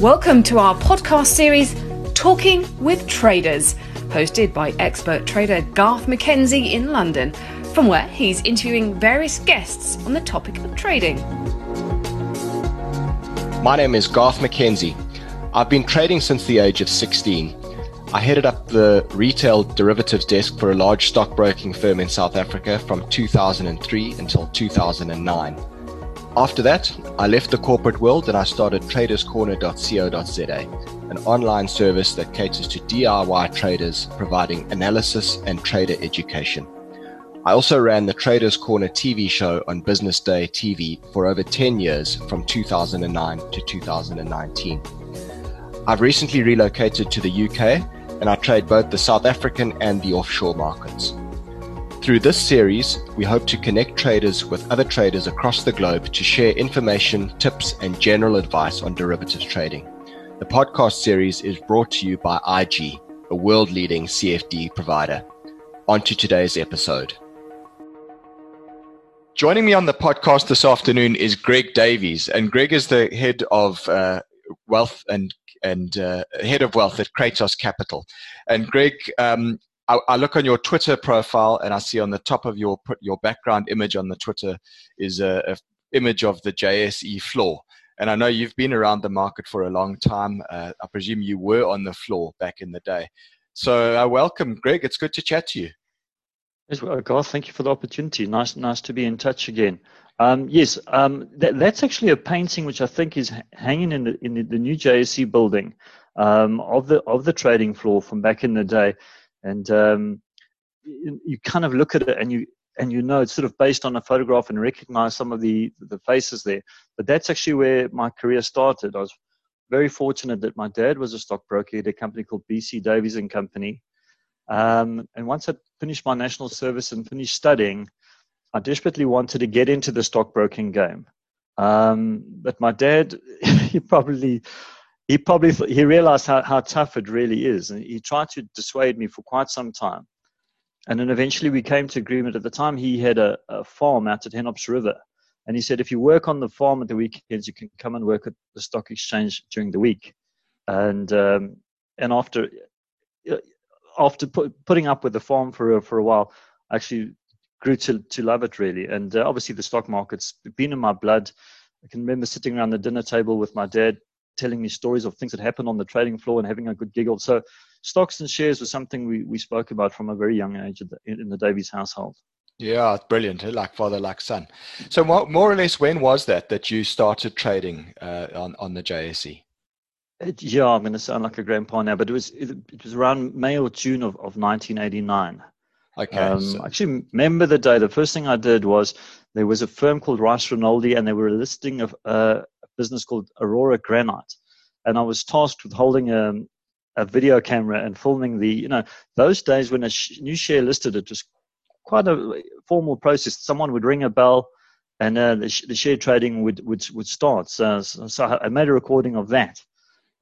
Welcome to our podcast series, Talking with Traders, hosted by expert trader Garth McKenzie in London, from where he's interviewing various guests on the topic of trading. My name is Garth McKenzie. I've been trading since the age of 16. I headed up the retail derivatives desk for a large stockbroking firm in South Africa from 2003 until 2009. After that, I left the corporate world and I started traderscorner.co.za, an online service that caters to DIY traders providing analysis and trader education. I also ran the Traders Corner TV show on Business Day TV for over 10 years from 2009 to 2019. I've recently relocated to the UK and I trade both the South African and the offshore markets. Through this series, we hope to connect traders with other traders across the globe to share information, tips, and general advice on derivatives trading. The podcast series is brought to you by IG, a world leading CFD provider. On to today's episode. Joining me on the podcast this afternoon is Greg Davies, and Greg is the head of uh, wealth and and uh, head of wealth at Kratos Capital. And Greg, um, I, I, look on your Twitter profile and I see on the top of your your background image on the Twitter is a, a image of the JSE floor. And I know you've been around the market for a long time. Uh, I presume you were on the floor back in the day. So uh, welcome, Greg. It's good to chat to you. Yes, well, Garth, thank you for the opportunity. Nice, nice to be in touch again. Um, yes, um, that, that's actually a painting which I think is hanging in the in the, the new JSE building um, of the of the trading floor from back in the day and um, you, you, kind of look at it and you and you know it's sort of based on a photograph and recognize some of the the faces there. But that's actually where my career started. I was very fortunate that my dad was a stockbroker at a company called BC Davies and Company. Um, and once I finished my national service and finished studying, I desperately wanted to get into the stockbroking game. Um, but my dad, he probably he probably he realized how, how tough it really is and he tried to dissuade me for quite some time. And then eventually we came to agreement. At the time he had a, a farm out at Hennops River and he said if you work on the farm at the weekends you can come and work at the stock exchange during the week. And um, and after uh, after put, putting up with the farm for a, for a while I actually grew to to love it really. And uh, obviously the stock market's been in my blood. I can remember sitting around the dinner table with my dad telling me stories of things that happened on the trading floor and having a good giggle. So stocks and shares was something we, we spoke about from a very young age in the Davies household. Yeah, brilliant. Like father, like son. So more, or less, when was that that you started trading uh, on on the JSE? It, yeah, I'm going to sound like a grandpa now, but it was it, it was around May or June of, of 1989. Okay. Um, so. I actually remember the day. The first thing I did was there was a firm called Rice Rinaldi, and they were listing of uh, business called Aurora Granite, and I was tasked with holding a, a video camera and filming the. You know, those days when a sh- new share listed, it was quite a formal process. Someone would ring a bell, and uh, the, sh- the, share trading would would would start. So, so I made a recording of that.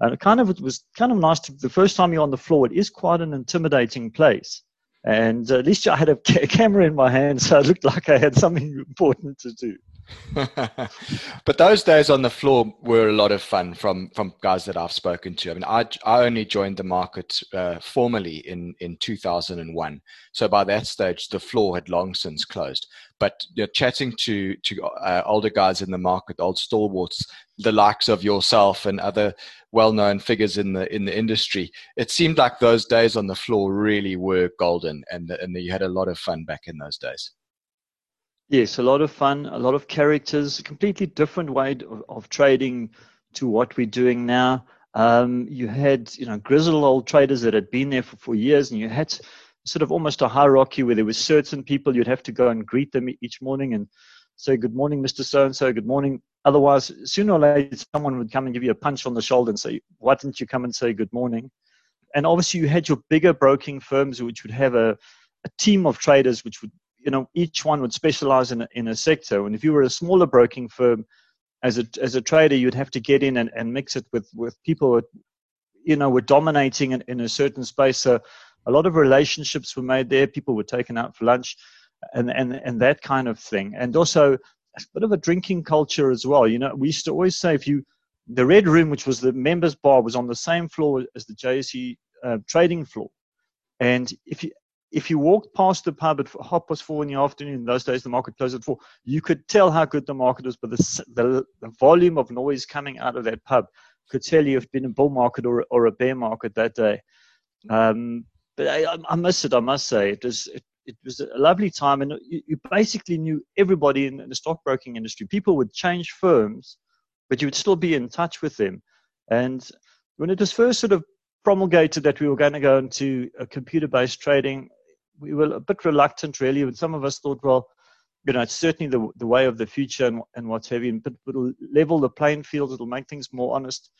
And it kind of it was kind of nice to the first time you're on the floor. It is quite an intimidating place, and at least I had a ca- camera in my hand, so it looked like I had something important to do. but those days on the floor were a lot of fun from from guys that I've spoken to. I mean, I, I only joined the market uh, formally in in 2001, so by that stage the floor had long since closed. But you know, chatting to to uh, older guys in the market, old stalwarts, the likes of yourself and other well-known figures in the in the industry, it seemed like those days on the floor really were golden, and and you had a lot of fun back in those days. Yes, a lot of fun, a lot of characters, completely different way of, of trading to what we're doing now. Um, you had, you know, grizzled old traders that had been there for, for years, and you had sort of almost a hierarchy where there were certain people you'd have to go and greet them each morning and say, Good morning, Mr. So and so, good morning. Otherwise, sooner or later, someone would come and give you a punch on the shoulder and say, Why didn't you come and say good morning? And obviously, you had your bigger broking firms which would have a, a team of traders which would you know each one would specialize in a, in a sector. And if you were a smaller broking firm as a as a trader you'd have to get in and, and mix it with with people that you know were dominating in, in a certain space. So a lot of relationships were made there. People were taken out for lunch and and and that kind of thing. And also a bit of a drinking culture as well. You know we used to always say if you the red room, which was the members' bar, was on the same floor as the JSE uh, trading floor. And if you if you walked past the pub at half past four in the afternoon, in those days the market closed at four, you could tell how good the market was, but the, the, the volume of noise coming out of that pub could tell you if been a bull market or, or a bear market that day. Um, but I, I miss it, I must say. It was, it, it was a lovely time, and you, you basically knew everybody in, in the stockbroking industry. People would change firms, but you would still be in touch with them. And when it was first sort of promulgated that we were going to go into a computer-based trading, we were a bit reluctant, really. And some of us thought, well, you know, it's certainly the the way of the future and, and what's heavy, but it'll level the playing field. It'll make things more honest.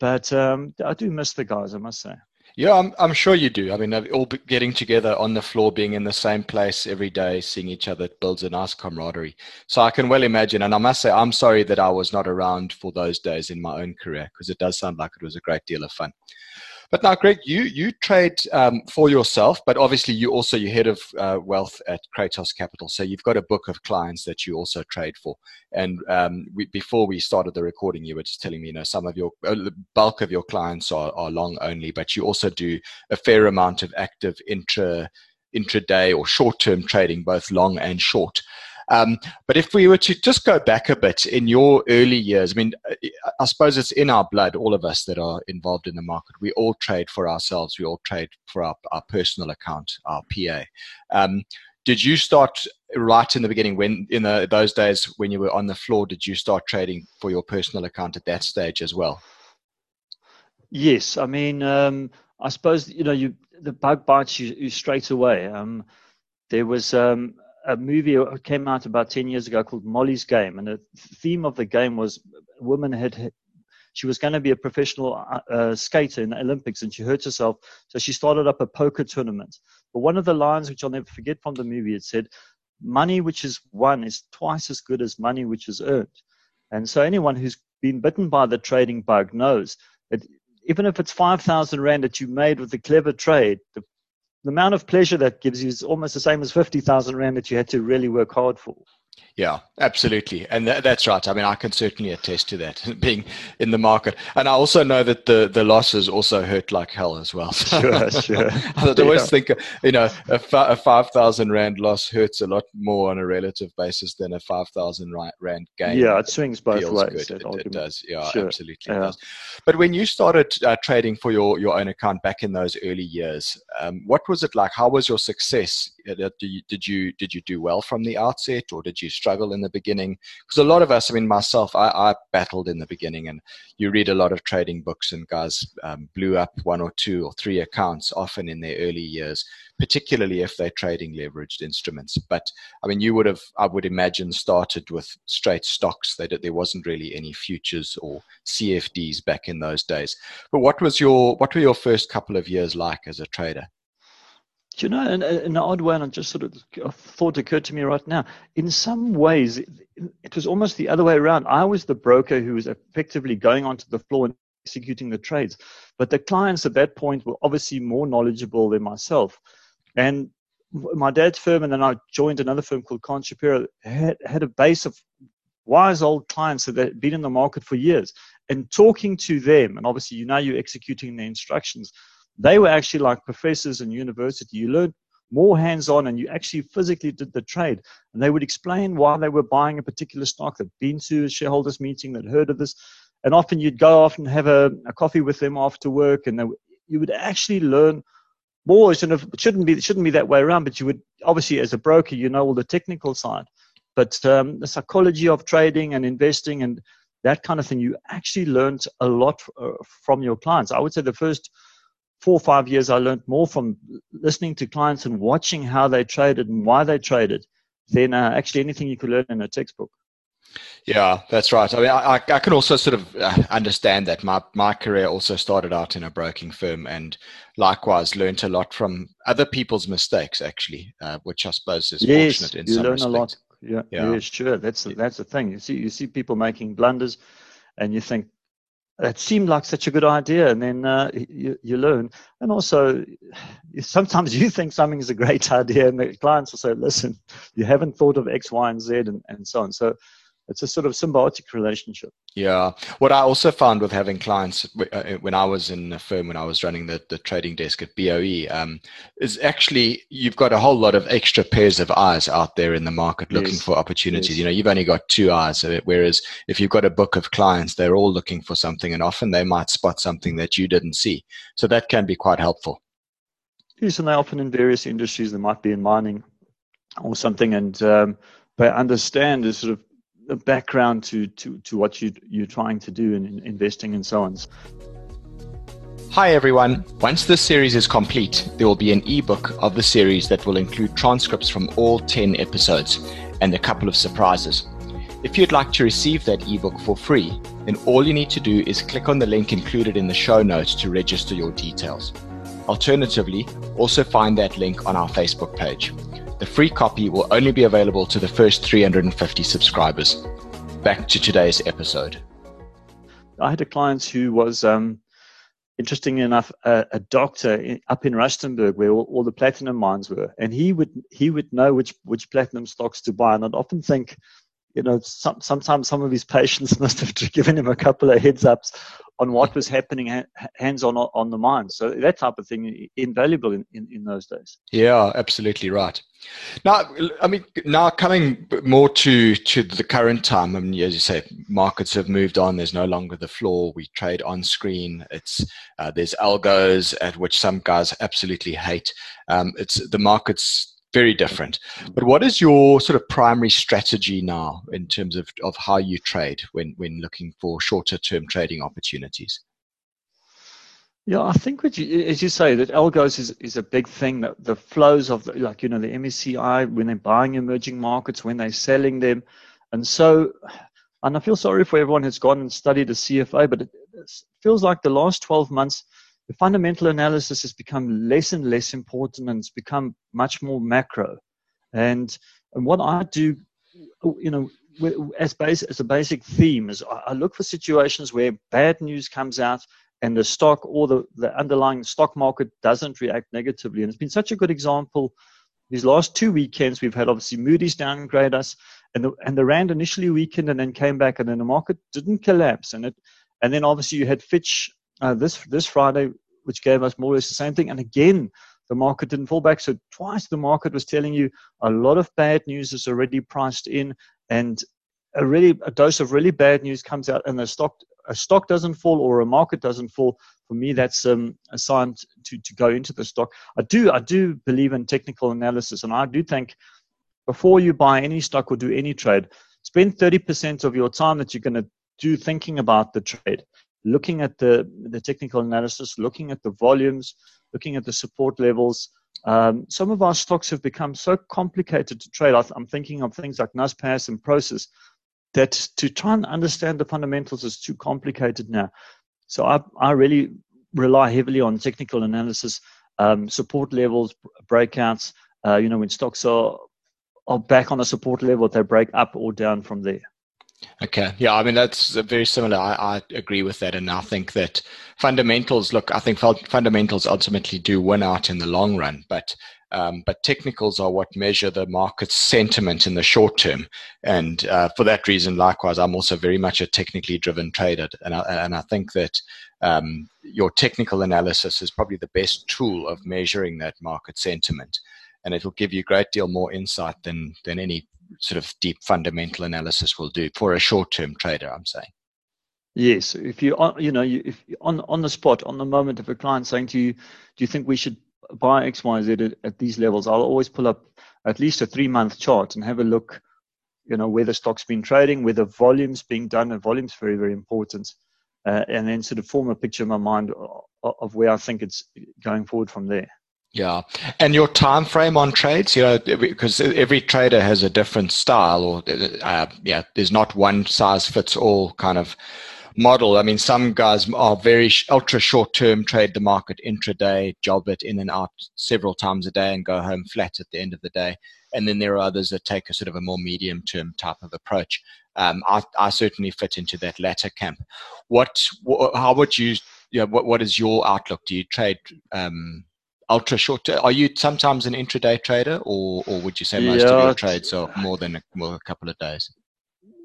But um, I do miss the guys, I must say. Yeah, I'm, I'm sure you do. I mean, all getting together on the floor, being in the same place every day, seeing each other builds a nice camaraderie. So I can well imagine. And I must say, I'm sorry that I was not around for those days in my own career because it does sound like it was a great deal of fun. But now, Greg, you you trade um, for yourself, but obviously you also you're head of uh, wealth at Kratos Capital, so you've got a book of clients that you also trade for. And um, we, before we started the recording, you were just telling me, you know, some of your uh, bulk of your clients are, are long only, but you also do a fair amount of active intra intraday or short term trading, both long and short. Um, but if we were to just go back a bit in your early years, I mean, I suppose it's in our blood, all of us that are involved in the market. We all trade for ourselves. We all trade for our, our personal account, our PA. Um, did you start right in the beginning when in the, those days when you were on the floor did you start trading for your personal account at that stage as well yes i mean um, i suppose you know you the bug bites you, you straight away um, there was um, a movie came out about 10 years ago called Molly's Game. And the theme of the game was a woman had, she was going to be a professional uh, skater in the Olympics and she hurt herself. So she started up a poker tournament. But one of the lines, which I'll never forget from the movie, it said, money which is won is twice as good as money which is earned. And so anyone who's been bitten by the trading bug knows that even if it's 5,000 Rand that you made with a clever trade, the the amount of pleasure that gives you is almost the same as 50,000 Rand that you had to really work hard for. Yeah, absolutely. And th- that's right. I mean, I can certainly attest to that being in the market. And I also know that the, the losses also hurt like hell as well. sure, sure. I always yeah. think, you know, a, a 5,000 Rand loss hurts a lot more on a relative basis than a 5,000 Rand gain. Yeah, it swings both ways. It, it, does. Yeah, sure. absolutely. Yeah. Does. But when you started uh, trading for your, your own account back in those early years, um, what was it like? How was your success? Did you, did you, did you do well from the outset or did you struggle in the beginning? Because a lot of us i mean myself I, I, battled in the beginning and you read a lot of trading books and guys um, blew up one or two or three accounts often in their early years particularly if they're trading leveraged instruments. But i mean you would have i would imagine started with straight stocks. That there wasn't really any futures or cfds back in those days. But what was your what were your first couple of years like as a trader you know, in, an odd way, and I just sort of a thought occurred to me right now. In some ways, it, it, was almost the other way around. I was the broker who was effectively going onto the floor and executing the trades, but the clients at that point were obviously more knowledgeable than myself. And my dad's firm, and then I joined another firm called Kahn Shapiro, had, had a base of wise old clients that had been in the market for years. And talking to them, and obviously you know you're executing the instructions they were actually like professors in university. You learned more hands on and you actually physically did the trade. And they would explain why they were buying a particular stock, they'd been to a shareholders meeting, they'd heard of this. And often you'd go off and have a, a coffee with them after work and they, you would actually learn more. It shouldn't be, it shouldn't be that way around, but you would obviously as a broker, you know all the technical side. But um, the psychology of trading and investing and that kind of thing, you actually learned a lot uh, from your clients. I would say the first – four or five years, I learned more from listening to clients and watching how they traded and why they traded than uh, actually anything you could learn in a textbook. Yeah, that's right. I mean, I, I can also sort of uh, understand that. My my career also started out in a broking firm, and likewise learned a lot from other people's mistakes, actually, uh, which I suppose is yes, fortunate in you some learn respects. a lot. Yeah, yeah, yeah, sure. That's the, that's the thing. You see, you see people making blunders, and you think, it seemed like such a good idea and then uh, you, you learn. And also sometimes you think something is a great idea and the clients will say listen you haven't thought of x y and z and, and so on. So it's a sort of symbiotic relationship. Yeah. What I also found with having clients uh, when I was in a firm, when I was running the, the trading desk at BOE, um, is actually you've got a whole lot of extra pairs of eyes out there in the market looking yes. for opportunities. Yes. You know, you've only got two eyes. Whereas if you've got a book of clients, they're all looking for something and often they might spot something that you didn't see. So that can be quite helpful. Yes, and they often in various industries. They might be in mining or something, and um, they understand the sort of background to, to, to what you, you're trying to do in, in investing and so on. Hi everyone. Once this series is complete, there will be an ebook of the series that will include transcripts from all 10 episodes and a couple of surprises. If you'd like to receive that ebook for free, then all you need to do is click on the link included in the show notes to register your details. Alternatively, also find that link on our Facebook page. The free copy will only be available to the first 350 subscribers. Back to today's episode. I had a client who was, um, interesting enough, a, a doctor in, up in Rustenburg where all, all, the platinum mines were, and he would he would know which which platinum stocks to buy. And I'd often think, you know, some, sometimes some of his patients must have given him a couple of heads ups on what was happening hands on on the mine. So that type of thing invaluable in, in, in those days. Yeah, absolutely right. Now, I mean, now coming more to to the current time. I mean, as you say, markets have moved on. There's no longer the floor. We trade on screen. It's uh, there's algos at which some guys absolutely hate. Um, it's the markets very different. But what is your sort of primary strategy now in terms of, of how you trade when, when looking for shorter term trading opportunities? Yeah, I think what you, as you say, that algos is, is a big thing. That the flows of the, like you know the MSCI when they're buying emerging markets, when they're selling them, and so, and I feel sorry for everyone who's gone and studied a CFA, but it, it feels like the last 12 months the fundamental analysis has become less and less important and it's become much more macro. And, and what I do, you know, as, base, as a basic theme is I look for situations where bad news comes out and the stock or the, the underlying stock market doesn't react negatively. And it's been such a good example. These last two weekends, we've had obviously Moody's downgrade us, and the, and the Rand initially weakened and then came back, and then the market didn't collapse. And it, and then obviously you had Fitch uh, this this Friday, which gave us more or less the same thing. And again, the market didn't fall back. So twice the market was telling you a lot of bad news is already priced in, and a really a dose of really bad news comes out, and the stock a stock doesn't fall or a market doesn't fall. For me, that's um, a sign to to go into the stock. I do I do believe in technical analysis, and I do think before you buy any stock or do any trade, spend 30% of your time that you're going to do thinking about the trade looking at the, the technical analysis, looking at the volumes, looking at the support levels. Um, some of our stocks have become so complicated to trade. I'm thinking of things like Naspers and Prosus that to try and understand the fundamentals is too complicated now. So I, I really rely heavily on technical analysis, um, support levels, breakouts. Uh, you know, when stocks are are back on a support level, they break up or down from there. Okay. Yeah. I mean, that's very similar. I, I, agree with that. And I think that fundamentals, look, I think fundamentals ultimately do win out in the long run, but, um, but technicals are what measure the market sentiment in the short term. And uh, for that reason, likewise, I'm also very much a technically driven trader. And I, and I think that um, your technical analysis is probably the best tool of measuring that market sentiment. And it will give you a great deal more insight than, than any sort of deep fundamental analysis will do for a short-term trader. I'm saying. Yes, if you you know you, if on on the spot on the moment if a client saying to you, do you think we should buy X Y Z at, at these levels? I'll always pull up at least a three month chart and have a look, you know, where the stock's been trading, where the volume's being done, and volume's very very important, uh, and then sort of form a picture in my mind of, of where I think it's going forward from there. Yeah, and your time frame on trades, you know, because every trader has a different style, or uh, yeah, there's not one size fits all kind of model. I mean, some guys are very ultra short term, trade the market intraday, job it in and out several times a day, and go home flat at the end of the day. And then there are others that take a sort of a more medium term type of approach. Um, I, I, certainly fit into that latter camp. What, how would you, you know, what, what is your outlook? Do you trade? Um, ultra short? Are you sometimes an intraday trader, or or would you say most yeah, of your trades are more than a, more a couple of days?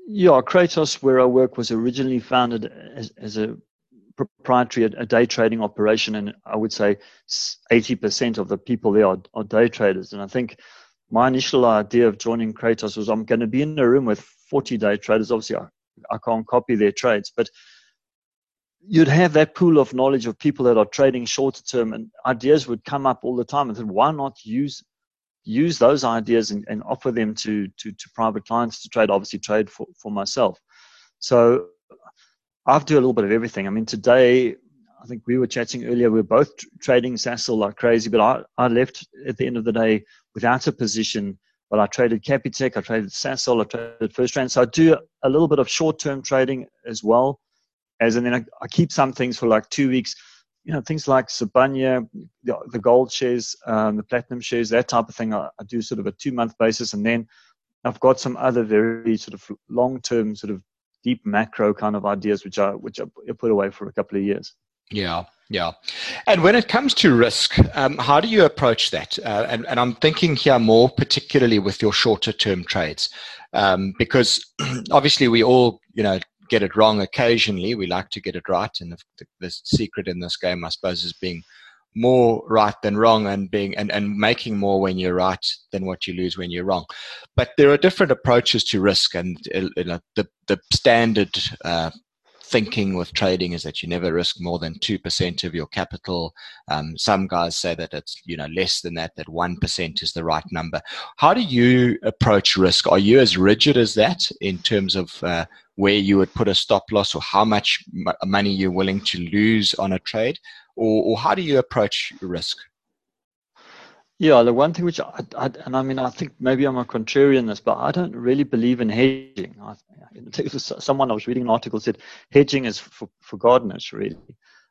Yeah, Kratos, where I work, was originally founded as, as a proprietary, a, day trading operation, and I would say 80% of the people there are, are day traders. And I think my initial idea of joining Kratos was I'm going to be in a room with 40 day traders. Obviously, I, I can't copy their trades, but you'd have that pool of knowledge of people that are trading shorter term and ideas would come up all the time and said, why not use use those ideas and, and offer them to, to, to private clients to trade, obviously trade for, for myself. So I do a little bit of everything. I mean, today, I think we were chatting earlier, we are both trading Sasol like crazy, but I, I left at the end of the day without a position. But I traded Capitec, I traded Sasol, I traded First FirstRand. So I do a little bit of short term trading as well. As and then I, I keep some things for like two weeks you know things like Sibanye, the, the gold shares, um, the platinum shares, that type of thing. I, I, do sort of a two month basis, and then I've got some other very sort of long term, sort of deep macro kind of ideas, which I which I put away for a couple of years. Yeah, yeah. And when it comes to risk, um, how do you approach that? Uh, and, and, I'm thinking here more particularly with your shorter term trades, um, because obviously we all, you know, get it wrong occasionally. We like to get it right. And the, the, secret in this game, I suppose, is being more right than wrong and being and, and making more when you're right than what you lose when you're wrong. But there are different approaches to risk, and uh, the the standard uh, thinking with trading is that you never risk more than 2% of your capital. Um, some guys say that it's, you know, less than that, that 1% is the right number. How do you approach risk? Are you as rigid as that in terms of uh, where you would put a stop loss or how much money you're willing to lose on a trade? Or, or how do you approach risk? Yeah, the one thing which I, I, and I mean, I think maybe I'm a contrarian in this, but I don't really believe in hedging. I, someone I was reading an article said hedging is for, for gardeners, really.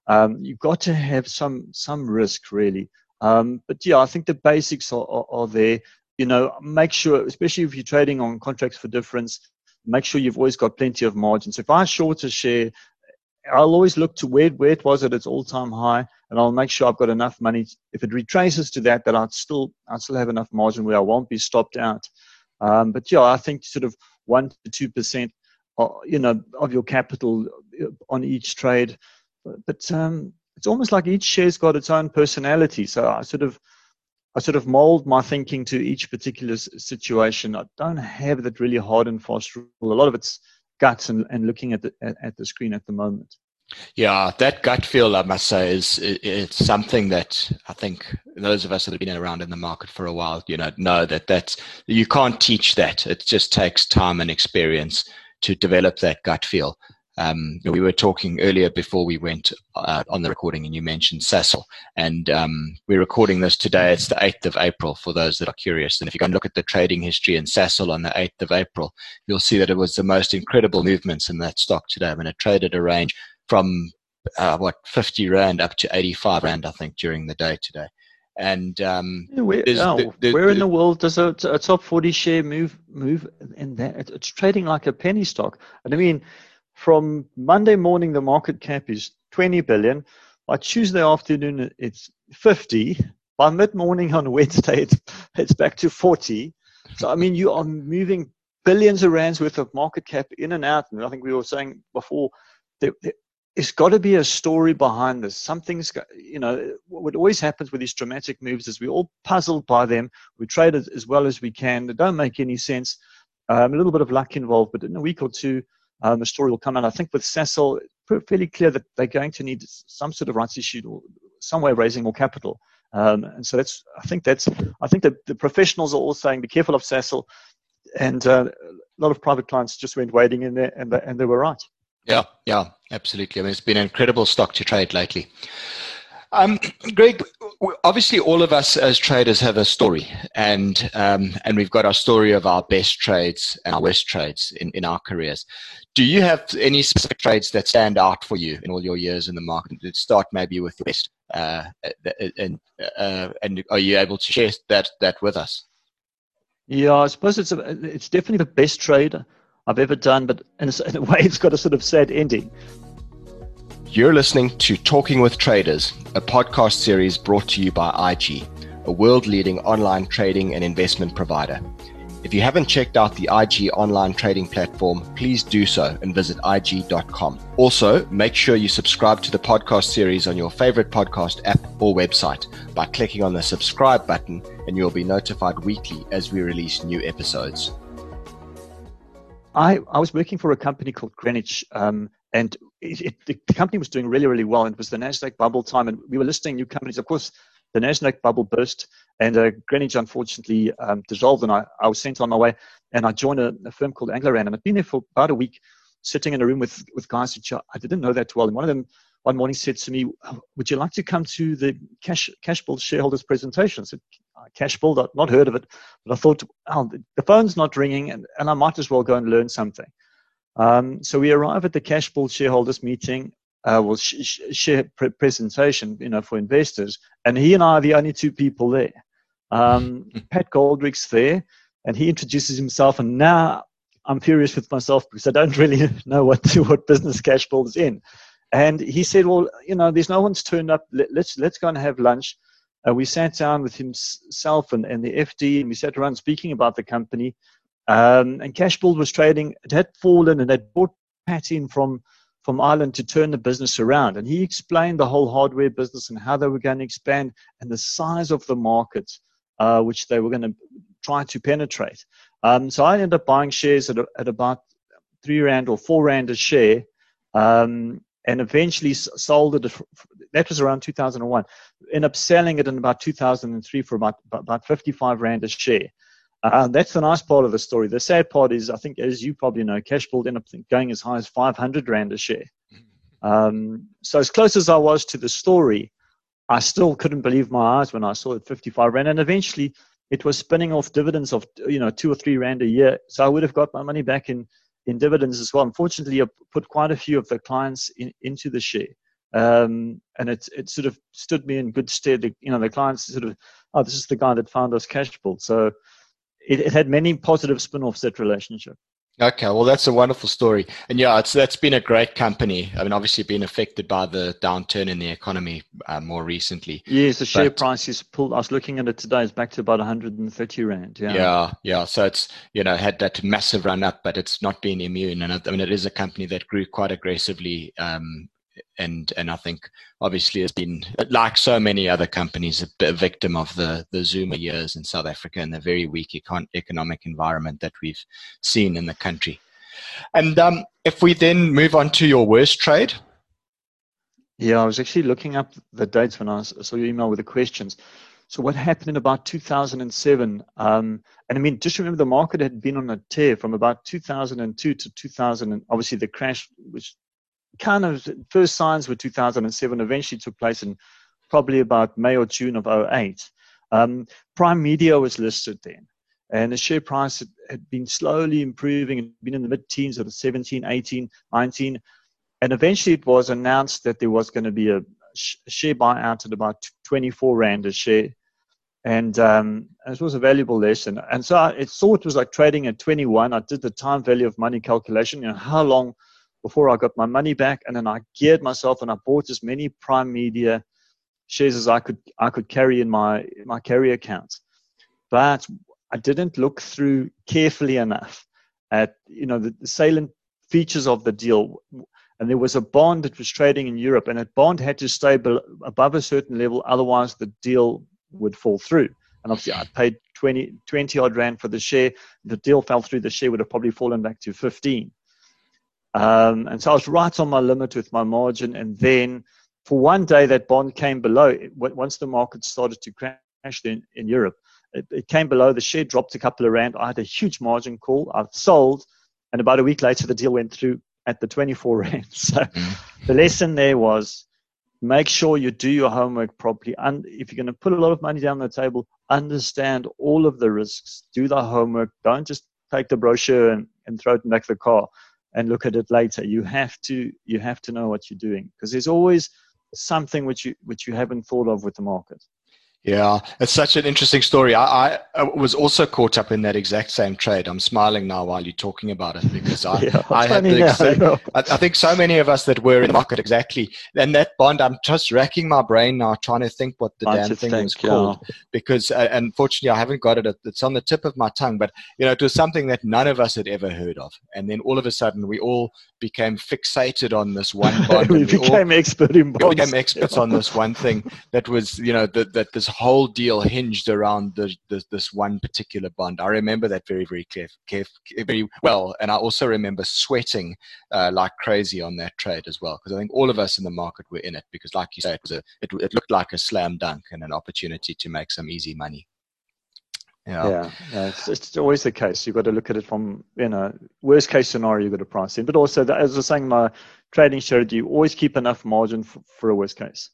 Um, you've got to have some some risk, really. Um, but yeah, I think the basics are, are, are, there. You know, make sure, especially if you're trading on contracts for difference, make sure you've always got plenty of margins. If I short a share, I'll always look to where, where it was at its all-time high, and I'll make sure I've got enough money. If it retraces to that, that I'd still I'd still have enough margin where I won't be stopped out. Um, but yeah, I think sort of one to two percent, uh, you know, of your capital uh, on each trade. But um, it's almost like each share's got its own personality. So I sort of I sort of mold my thinking to each particular situation. I don't have that really hard and fast rule. A lot of it's guts and, and looking at the at, at the screen at the moment. Yeah, that gut feel, I must say, is it's something that I think those of us that have been around in the market for a while, you know, know that that's you can't teach that. It just takes time and experience to develop that gut feel. Um, we were talking earlier before we went uh, on the recording, and you mentioned Sasol. And um, we're recording this today. It's the 8th of April for those that are curious. And if you go and look at the trading history in Sasol on the 8th of April, you'll see that it was the most incredible movements in that stock today. I mean, it traded a range from uh, what 50 rand up to 85 rand, I think, during the day today. And um, where, oh, the, the, where in the world does a, a, top 40 share move move in that? It's trading like a penny stock. And I mean, from Monday morning, the market cap is 20 billion. By Tuesday afternoon, it's 50. By mid morning on Wednesday, it's, it's back to 40. So, I mean, you are moving billions of rands worth of market cap in and out. And I think we were saying before, there, there's got to be a story behind this. Something's, you know, what always happens with these dramatic moves is we're all puzzled by them. We trade as well as we can. They don't make any sense. Um, a little bit of luck involved, but in a week or two, um, the story will come out. I think with Sasol, fairly clear that they're going to need some sort of rights issue or some way of raising more capital. Um, and so that's, I think that's, I think that the professionals are all saying, be careful of Sasol. And uh, a lot of private clients just went wading in there and they, and they were right. Yeah, yeah, absolutely. I mean, it's been an incredible stock to trade lately. Um, Greg, obviously, all of us as traders have a story, and um, and we've got our story of our best trades and our worst trades in, in our careers. Do you have any specific trades that stand out for you in all your years in the market? Let's start maybe with the best, uh, and uh, and are you able to share that that with us? Yeah, I suppose it's a, it's definitely the best trade I've ever done, but in a, in a way, it's got a sort of sad ending. You're listening to Talking with Traders, a podcast series brought to you by IG, a world leading online trading and investment provider. If you haven't checked out the IG online trading platform, please do so and visit IG.com. Also, make sure you subscribe to the podcast series on your favorite podcast app or website by clicking on the subscribe button, and you'll be notified weekly as we release new episodes. I, I was working for a company called Greenwich, um, and it, it, the company was doing really, really well. And it was the NASDAQ bubble time, and we were listing new companies. Of course, the NASDAQ bubble burst, and uh, Greenwich unfortunately um, dissolved, and I, I was sent on my way. And I joined a, a firm called Anglorand, and I'd been there for about a week, sitting in a room with, with guys which I didn't know that well. And one of them one morning said to me, Would you like to come to the Cash, shareholders presentation? I said, Cashbuild, I've not heard of it, but I thought, oh, the phone's not ringing, and, and I might as well go and learn something. Um, so we arrive at the Cashbuild shareholders meeting uh, was sh- share pre- presentation, you know, for investors, and he and I are the only two people there. Um, Pat Goldrick's there, and he introduces himself, and now I'm furious with myself because I don't really know what to, what business Cashbuild is in. And he said, "Well, you know, there's no one's turned up. Let, let's let's go and have lunch." Uh, we sat down with himself and, and the FD, and we sat around speaking about the company. Um, and Cashbuild was trading; it had fallen, and had bought Pat in from from Ireland to turn the business around. And he explained the whole hardware business and how they were going to expand and the size of the market uh, which they were going to try to penetrate. Um, so I ended up buying shares at, at about three rand or four rand a share. Um, and eventually sold it. That was around 2001. Ended up selling it in about 2003 for about about 55 rand a share. Uh, that's the nice part of the story. The sad part is, I think, as you probably know, Cashbuild ended up going as high as 500 Rand a share. Um, so, as close as I was to the story, I still couldn't believe my eyes when I saw it 55 Rand. And eventually, it was spinning off dividends of, you know, two or three Rand a year. So, I would have got my money back in, in dividends as well. Unfortunately, I put quite a few of the clients in, into the share. Um, and it, it sort of stood me in good stead. You know, the clients sort of, oh, this is the guy that found us Cashbuild. So, it, it had many positive spin-offs that relationship. Okay, well, that's a wonderful story, and yeah, it's that's been a great company. I mean, obviously, been affected by the downturn in the economy uh, more recently. Yes, the share but, price is pulled. I was looking at it today; it's back to about 130 rand. Yeah, yeah, yeah. So it's you know had that massive run up, but it's not been immune. And I mean, it is a company that grew quite aggressively um, and and I think obviously has been like so many other companies a victim of the the Zuma years in South Africa and the very weak econ- economic environment that we've seen in the country. And um, if we then move on to your worst trade. Yeah, I was actually looking up the dates when I saw your email with the questions. So what happened in about 2007? Um, and I mean, just remember the market had been on a tear from about 2002 to 2000. and obviously, the crash, which kind of first signs were 2007, eventually took place in probably about May or June of 08. Um, Primedia was listed then, and the share price had, had been slowly improving and been in the mid teens of 17, 18, 19. And eventually it was announced that there was going to be a, share buyout at about 24 Rand a share. And um, it was a valuable lesson. And so I, it thought it was like trading at 21. I did the time value of money calculation, you know, how long – before I got my money back, and then I geared myself and I bought as many Primedia shares as I could I could carry in my my carry accounts. But I didn't look through carefully enough at you know the, the salient features of the deal. And there was a bond that was trading in Europe, and that bond had to stay above a certain level, otherwise the deal would fall through. And obviously, I paid 20, 20 odd rand for the share. The deal fell through. The share would have probably fallen back to 15. Um, and so I was right on my limit with my margin. And then for one day, that bond came below. Once the market started to crash in, in Europe, it, it, came below. The share dropped a couple of rand. I had a huge margin call. I sold. And about a week later, the deal went through at the 24 rand. So mm. the lesson there was make sure you do your homework properly. And if you're going to put a lot of money down the table, understand all of the risks, do the homework. Don't just take the brochure and, and throw it in the back of the car and look at it later. You have to you have to know what you're doing because there's always something which you which you haven't thought of with the market. Yeah, it's such an interesting story. I, I, was also caught up in that exact same trade. I'm smiling now while you're talking about it because I, yeah, I had the exact, I, I, think so many of us that were in the market exactly. And that bond, I'm just racking my brain now trying to think what the damn thing think, was called yeah. because, uh, unfortunately, I haven't got it. It's on the tip of my tongue, but you know, it was something that none of us had ever heard of. And then all of a sudden, we all became fixated on this one bond. we became all, expert in bonds. We became experts on this one thing that was, you know, that, that this whole deal hinged around the, the, this one particular bond. I remember that very, very clear, clear, very well. And I also remember sweating uh, like crazy on that trade as well, because I think all of us in the market were in it because, like you said, it, a, it, it looked like a slam dunk and an opportunity to make some easy money. Yeah, yeah, yeah it's, it's, always the case. You've got to look at it from you know worst case scenario. You've got to price in, but also as I was saying, my trading strategy you always keep enough margin for, for a worst case.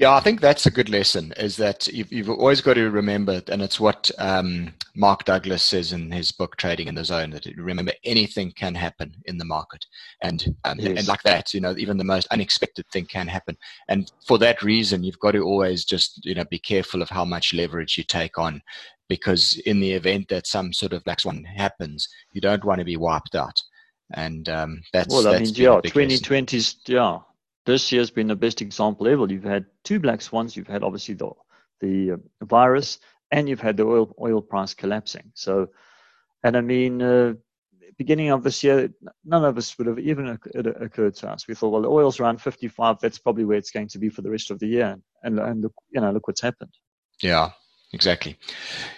Yeah, I think that's a good lesson. Is that you've, you've always got to remember, and it's what um, Mark Douglas says in his book Trading in the Zone. That remember anything can happen in the market, and um, yes. and like that, you know, even the most unexpected thing can happen. And for that reason, you've got to always just you know be careful of how much leverage you take on, because in the event that some sort of black swan happens, you don't want to be wiped out. And um, that's well, I mean, yeah, 2020's yeah this year's been the best example ever. You've had two black swans. You've had obviously the the, uh, virus, and you've had the oil oil price collapsing. So, and I mean, uh, beginning of this year, none of us would have even occurred to us. We thought, well, the oil's around 55. That's probably where it's going to be for the rest of the year. And and look, you know, look what's happened. Yeah, exactly.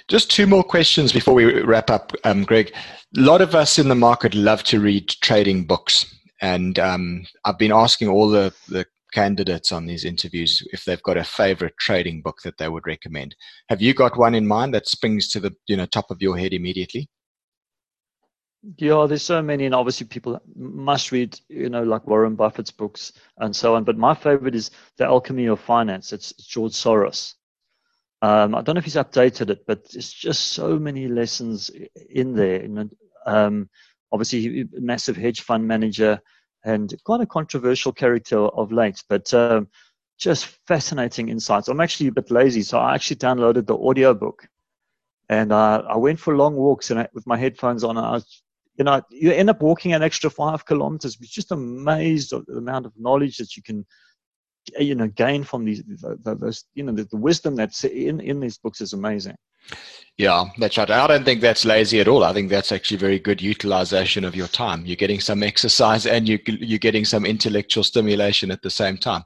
Just two more questions before we wrap up, um, Greg. A lot of us in the market love to read trading books. And um, I've been asking all the, the candidates on these interviews if they've got a favorite trading book that they would recommend. Have you got one in mind that springs to the you know top of your head immediately? Yeah, there's so many, and obviously people must read, you know, like Warren Buffett's books and so on. But my favorite is The Alchemy of Finance. It's George Soros. Um, I don't know if he's updated it, but it's just so many lessons in there. um, obviously massive hedge fund manager and quite a controversial character of late, but um, just fascinating insights. I'm actually a bit lazy, so I actually downloaded the audio book, and uh, I went for long walks and I, with my headphones on. I was, you know, you end up walking an extra five kilometers. You're just amazed at the amount of knowledge that you can, you know, gain from these. Those, you know, the, the wisdom that's in in these books is amazing. Yeah, that's right. I don't think that's lazy at all. I think that's actually very good utilization of your time. You're getting some exercise and you, you're getting some intellectual stimulation at the same time.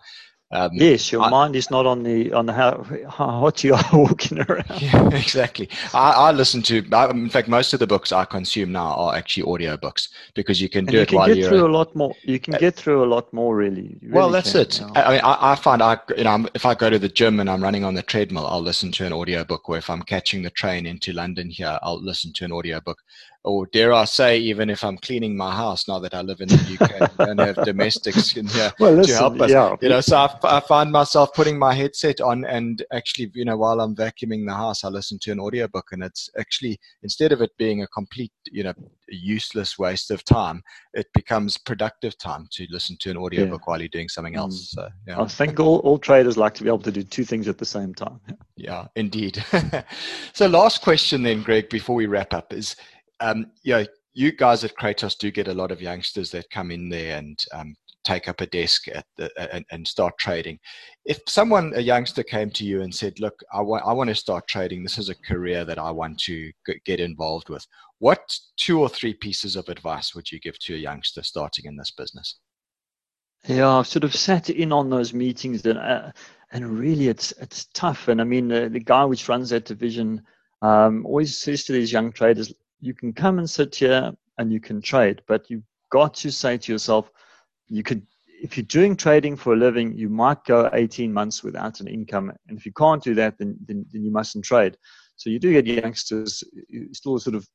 Um, yes, your I, mind is not on the on the how, how hot you are walking around. Yeah, exactly. I, I listen to. I, in fact, most of the books I consume now are actually audio books because you can and do you it can while get you're. through a lot more. You can uh, get through a lot more, really. really well, that's can, it. You know. I mean, I, I, find I you know if I go to the gym and I'm running on the treadmill, I'll listen to an audio book. Or if I'm catching the train into London here, I'll listen to an audio book or dare I say, even if I'm cleaning my house now that I live in the UK and don't have domestics in here well, listen, to help us. Yeah. You know, so I, I, find myself putting my headset on and actually, you know, while I'm vacuuming the house, I listen to an audiobook and it's actually, instead of it being a complete, you know, useless waste of time, it becomes productive time to listen to an audiobook yeah. while you're doing something else. Mm. So, yeah. I think all, all traders like to be able to do two things at the same time. Yeah, indeed. so last question then, Greg, before we wrap up is, um, you you guys at Kratos do get a lot of youngsters that come in there and um, take up a desk the, and, and, start trading. If someone, a youngster, came to you and said, "Look, I want I want to start trading. This is a career that I want to get involved with," what two or three pieces of advice would you give to a youngster starting in this business? Yeah, I've sort of sat in on those meetings, and uh, and really, it's it's tough. And I mean, uh, the guy which runs that division um, always says to these young traders, you can come and sit here and you can trade, but you've got to say to yourself, you could, if you're doing trading for a living, you might go 18 months without an income. And if you can't do that, then, then, then you mustn't trade. So you do get youngsters still sort of,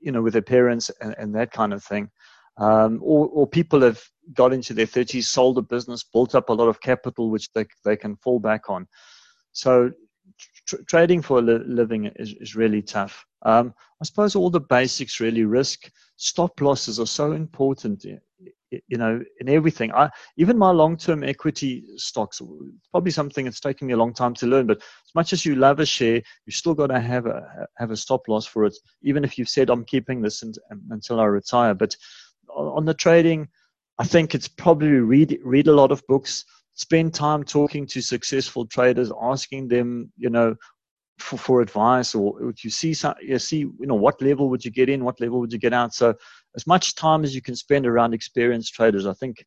you know, with their parents and, and that kind of thing. Um, or, or people have got into their 30s, sold a business, built up a lot of capital, which they, they can fall back on. So tr- trading for a li- living is, is really tough. Um, I suppose all the basics really risk stop losses are so important. you know, in everything. I even my long-term equity stocks, probably something that's taken me a long time to learn. But as much as you love a share, you still got to have a have a stop loss for it. Even if you've said I'm keeping this and, until I retire. But on the trading, I think it's probably read read a lot of books, spend time talking to successful traders, asking them, you know, for, for advice or if you see some, you see, you know, what level would you get in, what level would you get out. So as much time as you can spend around experienced traders, I think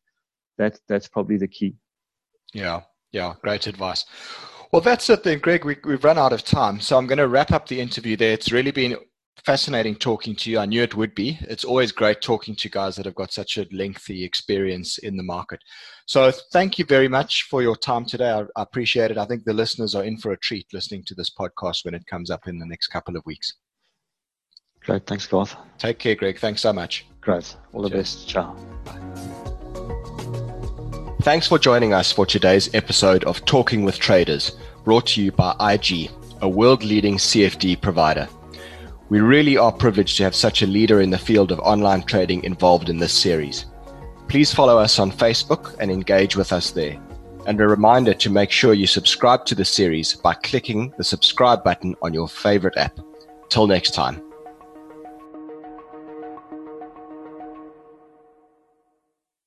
that that's probably the key. Yeah, yeah, great advice. Well, that's it then, Greg. We, we've run out of time, so I'm going to wrap up the interview there. It's really been fascinating talking to you. I knew it would be. It's always great talking to guys that have got such a lengthy experience in the market. So thank you very much for your time today. I, I appreciate it. I think the listeners are in for a treat listening to this podcast when it comes up in the next couple of weeks. Great. Thanks, Garth. Take care, Greg. Thanks so much. Great. All the Cheers. best. Ciao. Bye. Thanks for joining us for today's episode of Talking with Traders, brought to you by IG, a world leading CFD provider. We really are privileged to have such a leader in the field of online trading involved in this series. Please follow us on Facebook and engage with us there. And a reminder to make sure you subscribe to the series by clicking the subscribe button on your favorite app. Till next time.